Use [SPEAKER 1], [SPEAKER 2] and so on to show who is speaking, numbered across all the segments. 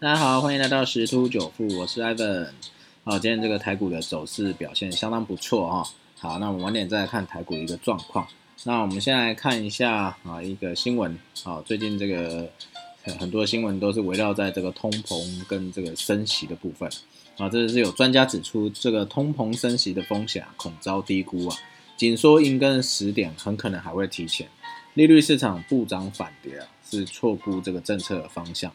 [SPEAKER 1] 大家好，欢迎来到十突九富，我是 Ivan。好，今天这个台股的走势表现相当不错哈。好，那我们晚点再来看台股的一个状况。那我们先来看一下啊一个新闻。好，最近这个很多新闻都是围绕在这个通膨跟这个升息的部分。啊，这是有专家指出，这个通膨升息的风险恐遭低估啊。紧缩应跟时点很可能还会提前，利率市场不涨反跌啊，是错估这个政策的方向。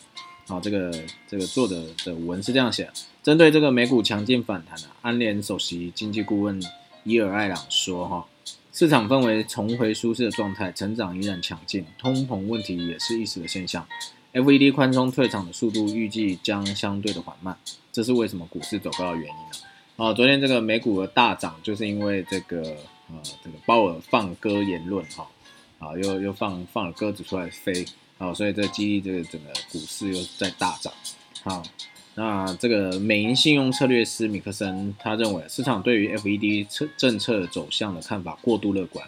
[SPEAKER 1] 好，这个这个作者的文是这样写：针对这个美股强劲反弹啊，安联首席经济顾问伊尔艾朗说，哈，市场氛围重回舒适的状态，成长依然强劲，通膨问题也是一时的现象。FED 宽松退场的速度预计将相对的缓慢，这是为什么股市走高的原因呢？哦，昨天这个美股的大涨，就是因为这个呃这个鲍尔放鸽言论，哈，啊又又放放了鸽子出来飞。好，所以这激励这个整个股市又在大涨。好，那这个美银信用策略师米克森他认为，市场对于 FED 策政策走向的看法过度乐观，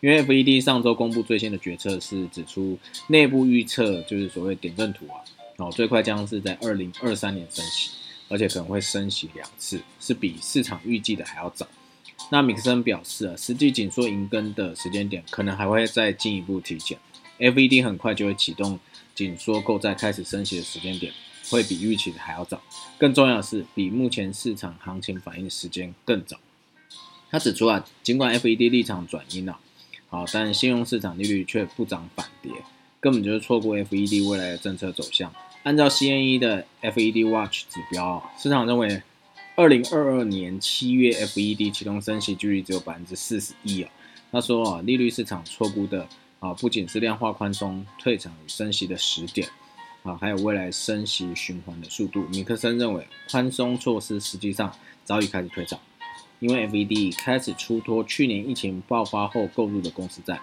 [SPEAKER 1] 因为 FED 上周公布最新的决策是指出，内部预测就是所谓点阵图啊，哦，最快将是在二零二三年升息，而且可能会升息两次，是比市场预计的还要早。那米克森表示啊，实际紧缩银根的时间点可能还会再进一步提前。FED 很快就会启动紧缩购债开始升息的时间点，会比预期的还要早。更重要的是，比目前市场行情反应的时间更早。他指出啊，尽管 FED 立场转阴了，好，但信用市场利率却不涨反跌，根本就是错过 FED 未来的政策走向。按照 CNE 的 FED Watch 指标，市场认为，二零二二年七月 FED 启动升息几率只有百分之四十一啊。他说啊，利率市场错估的。啊，不仅是量化宽松退场与升息的时点，啊，还有未来升息循环的速度。米克森认为，宽松措施实际上早已开始退场，因为 FED 开始出脱去年疫情爆发后购入的公司债。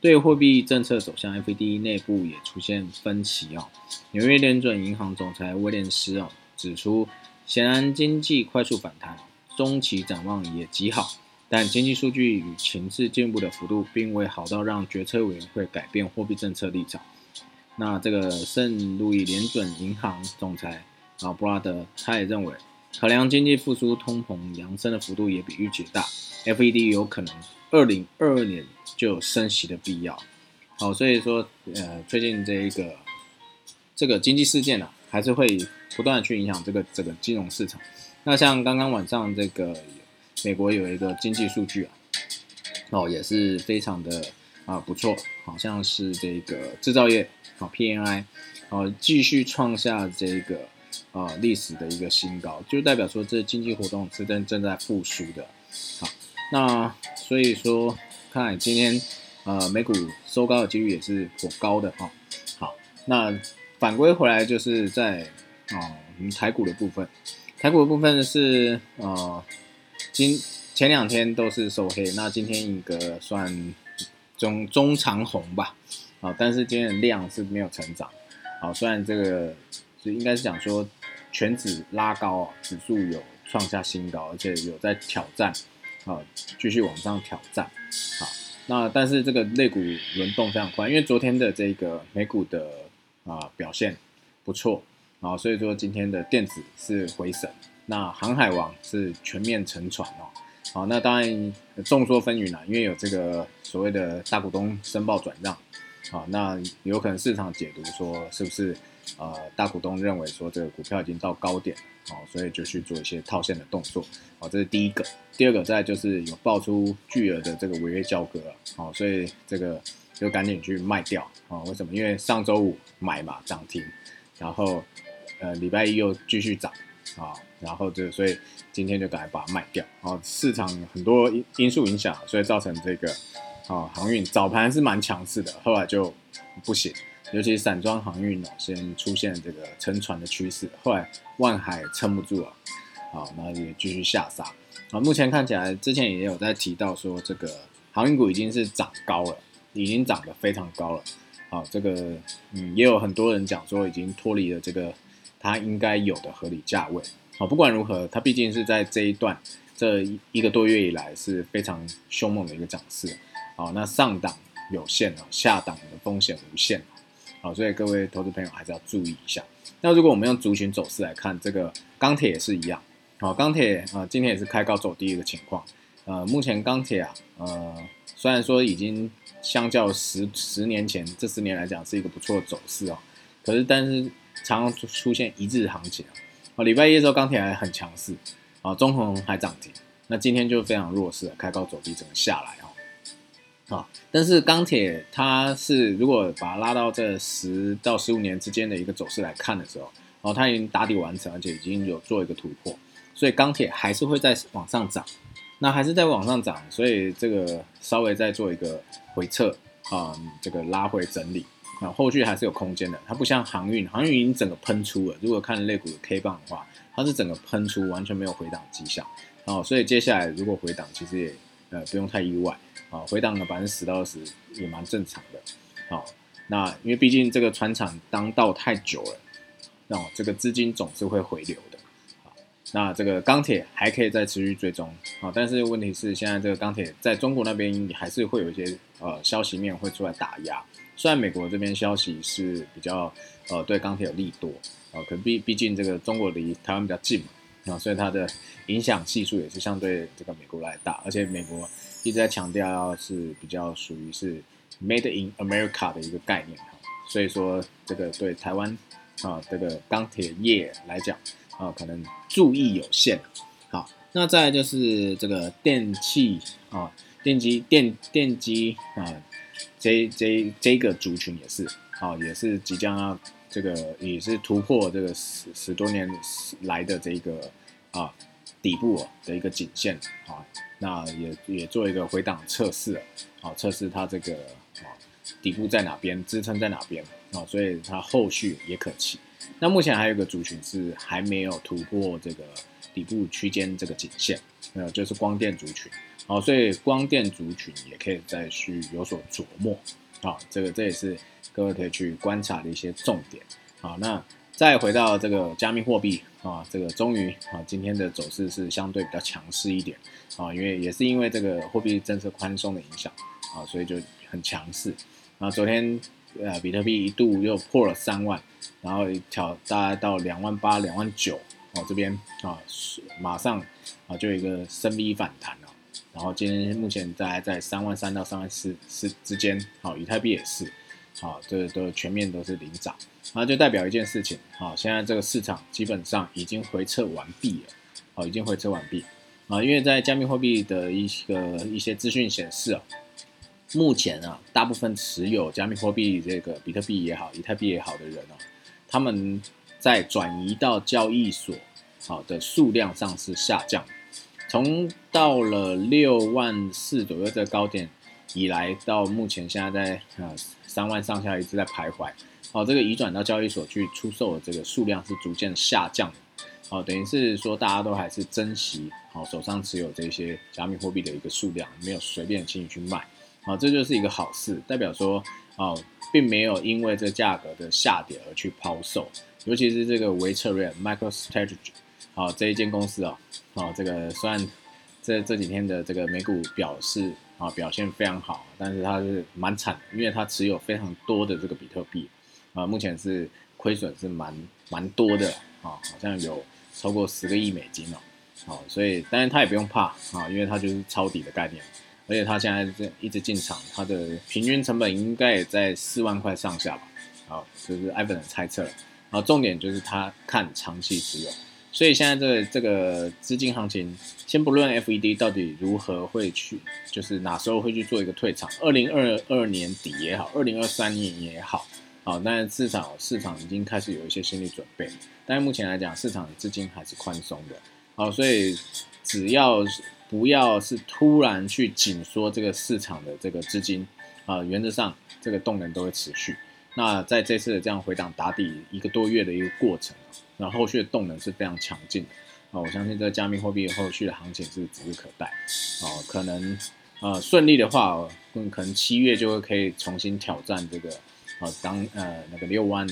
[SPEAKER 1] 对货币政策走向，FED 内部也出现分歧哦。纽约联准银行总裁威廉斯哦指出，显然经济快速反弹，中期展望也极好。但经济数据与情势进步的幅度，并未好到让决策委员会改变货币政策立场。那这个圣路易联准银行总裁啊布拉德，他也认为，考量经济复苏、通膨扬升的幅度也比预期大，FED 有可能二零二二年就有升息的必要。好，所以说，呃，最近这一个这个经济事件呢，还是会不断去影响这个这个金融市场。那像刚刚晚上这个。美国有一个经济数据啊，哦，也是非常的啊不错，好像是这个制造业啊 PNI，哦继续创下这个啊历史的一个新高，就代表说这经济活动是正正在复苏的。好，那所以说看今天呃美股收高的几率也是颇高的哈。好，那反归回来就是在啊我们台股的部分，台股的部分是呃。今前两天都是收黑，那今天一个算中中长红吧，啊，但是今天的量是没有成长，好，虽然这个就应该是讲说全指拉高，指数有创下新高，而且有在挑战，啊，继续往上挑战，好，那但是这个类股轮动非常快，因为昨天的这个美股的啊表现不错，啊，所以说今天的电子是回升。那航海王是全面沉船哦，好，那当然众说纷纭啦，因为有这个所谓的大股东申报转让，好，那有可能市场解读说是不是呃大股东认为说这个股票已经到高点，好，所以就去做一些套现的动作，好，这是第一个，第二个再就是有爆出巨额的这个违约交割了，好，所以这个就赶紧去卖掉，啊，为什么？因为上周五买嘛涨停，然后呃礼拜一又继续涨。啊，然后就所以今天就赶快把它卖掉。啊，市场很多因因素影响，所以造成这个啊航运早盘是蛮强势的，后来就不行。尤其散装航运呢，先出现这个沉船的趋势，后来万海撑不住了，啊，那也继续下杀。啊，目前看起来之前也有在提到说，这个航运股已经是涨高了，已经涨得非常高了。啊，这个嗯，也有很多人讲说已经脱离了这个。它应该有的合理价位，好，不管如何，它毕竟是在这一段这一个多月以来是非常凶猛的一个涨势，好，那上档有限啊，下档的风险无限，好，所以各位投资朋友还是要注意一下。那如果我们用族群走势来看，这个钢铁也是一样，好，钢铁啊今天也是开高走低的情况，呃，目前钢铁啊，呃，虽然说已经相较十十年前这十年来讲是一个不错的走势哦，可是但是常常出现一致行情啊，哦，礼拜一的时候钢铁还很强势，啊，中红还涨停，那今天就非常弱势了，开高走低，整个下来哦，啊，但是钢铁它是如果把它拉到这十到十五年之间的一个走势来看的时候，哦，它已经打底完成，而且已经有做一个突破，所以钢铁还是会在往上涨，那还是在往上涨，所以这个稍微再做一个回撤啊，这个拉回整理。那，后续还是有空间的，它不像航运，航运已经整个喷出了。如果看类股的 K 棒的话，它是整个喷出，完全没有回档迹象。哦，所以接下来如果回档，其实也呃不用太意外。啊，回档了百分之十到二十也蛮正常的。好，那因为毕竟这个船厂当道太久了，那这个资金总是会回流的。那这个钢铁还可以再持续追踪。啊，但是问题是现在这个钢铁在中国那边还是会有一些呃消息面会出来打压。虽然美国这边消息是比较，呃，对钢铁有利多，啊，可毕毕竟这个中国离台湾比较近嘛，啊，所以它的影响系数也是相对这个美国来大，而且美国一直在强调是比较属于是 Made in America 的一个概念，哈，所以说这个对台湾啊这个钢铁业来讲，啊，可能注意有限，好，那再就是这个电器啊，电机电电机啊。这这这个族群也是，啊，也是即将要这个也是突破这个十十多年来的这个啊底部的一个颈线啊，那也也做一个回档测试啊，测试它这个啊底部在哪边，支撑在哪边啊，所以它后续也可期。那目前还有一个族群是还没有突破这个底部区间这个颈线，呃，就是光电族群。好，所以光电族群也可以再去有所琢磨，好，这个这也是各位可以去观察的一些重点。好，那再回到这个加密货币啊，这个终于啊，今天的走势是相对比较强势一点啊，因为也是因为这个货币政策宽松的影响啊，所以就很强势。啊，昨天呃，比特币一度又破了三万，然后挑大概到两万八、两万九哦，这边啊，马上啊就有一个深 V 反弹了。然后今天目前大概在三万三到三万四四之间，好，以太币也是，好，这都全面都是领涨，那就代表一件事情，好，现在这个市场基本上已经回撤完毕了，好，已经回撤完毕，啊，因为在加密货币的一个一些资讯显示啊，目前啊，大部分持有加密货币这个比特币也好，以太币也好的人啊，他们在转移到交易所好的数量上是下降。从到了六万四左右这个高点以来，到目前现在在呃三万上下一直在徘徊。好，这个移转到交易所去出售的这个数量是逐渐下降的。好，等于是说大家都还是珍惜好手上持有这些加密货币的一个数量，没有随便轻易去卖。好，这就是一个好事，代表说哦，并没有因为这价格的下跌而去抛售。尤其是这个维策瑞 （MicroStrategy）。好，这一间公司啊，好，这个虽然这这几天的这个美股表示啊表现非常好，但是它是蛮惨，因为它持有非常多的这个比特币啊，目前是亏损是蛮蛮多的啊，好像有超过十个亿美金哦，好，所以当然他也不用怕啊，因为它就是抄底的概念，而且他现在这一直进场，它的平均成本应该也在四万块上下吧，好，这是艾 v 的猜测，啊，重点就是他看长期持有。所以现在这这个资金行情，先不论 FED 到底如何会去，就是哪时候会去做一个退场，二零二二年底也好，二零二三年也好，好，但是市场市场已经开始有一些心理准备，但是目前来讲，市场资金还是宽松的，好，所以只要不要是突然去紧缩这个市场的这个资金，啊，原则上这个动能都会持续。那在这次的这样回档打底一个多月的一个过程。那后续的动能是非常强劲的啊！我相信这个加密货币后续的行情是指日可待哦。可能呃顺利的话，嗯，可能七月就会可以重新挑战这个啊当呃那个六万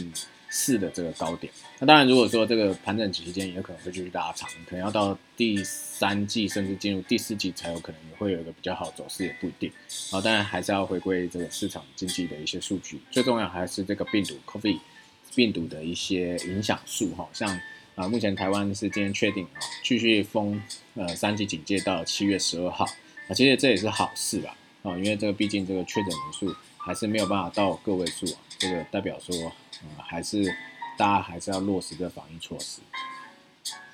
[SPEAKER 1] 四的这个高点。那当然，如果说这个盘整期间也可能会继续拉长，可能要到第三季甚至进入第四季才有可能也会有一个比较好走势，也不一定。啊，当然还是要回归这个市场经济的一些数据，最重要还是这个病毒 COVID 病毒的一些影响数哈，像。啊，目前台湾是今天确定啊，继续封呃三级警戒到七月十二号啊，其实这也是好事吧啊，因为这个毕竟这个确诊人数还是没有办法到个位数啊，这个代表说呃还是大家还是要落实这防疫措施。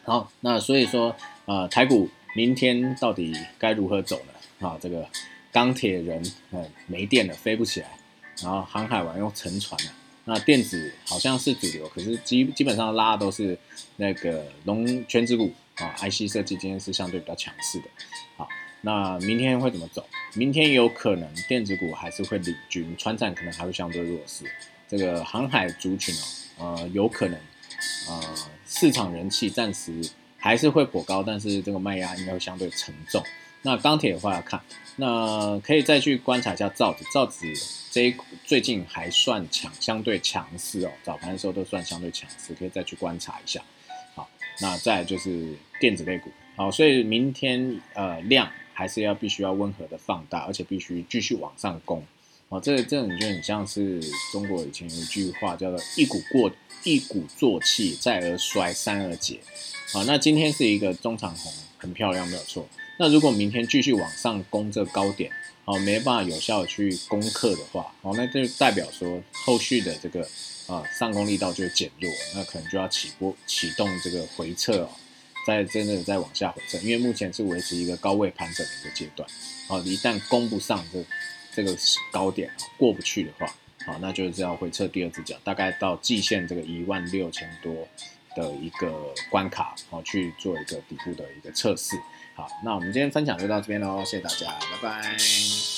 [SPEAKER 1] 好，那所以说呃台股明天到底该如何走呢？啊，这个钢铁人呃没电了，飞不起来，然后航海王又沉船了。那电子好像是主流，可是基基本上拉的都是那个龙全指股啊，IC 设计今天是相对比较强势的。好，那明天会怎么走？明天有可能电子股还是会领军，船产可能还会相对弱势。这个航海族群哦，呃，有可能呃市场人气暂时还是会颇高，但是这个卖压应该会相对沉重。那钢铁的话要看，那可以再去观察一下造纸，造纸。这一最近还算强，相对强势哦。早盘的时候都算相对强势，可以再去观察一下。好，那再就是电子类股。好，所以明天呃量还是要必须要温和的放大，而且必须继续往上攻。哦，这这种就很像是中国以前有一句话叫做“一鼓过一鼓作气，再而衰，三而竭”。好，那今天是一个中长红，很漂亮，没有错。那如果明天继续往上攻这高点，好，没办法有效去攻克的话，好，那就代表说后续的这个啊上攻力道就会减弱，那可能就要起波启动这个回撤哦，再真的再往下回撤，因为目前是维持一个高位盘整的一个阶段，好，一旦攻不上这这个高点过不去的话，好，那就是要回撤第二只脚，大概到季线这个一万六千多的一个关卡，好去做一个底部的一个测试。好，那我们今天分享就到这边喽，谢谢大家，拜拜。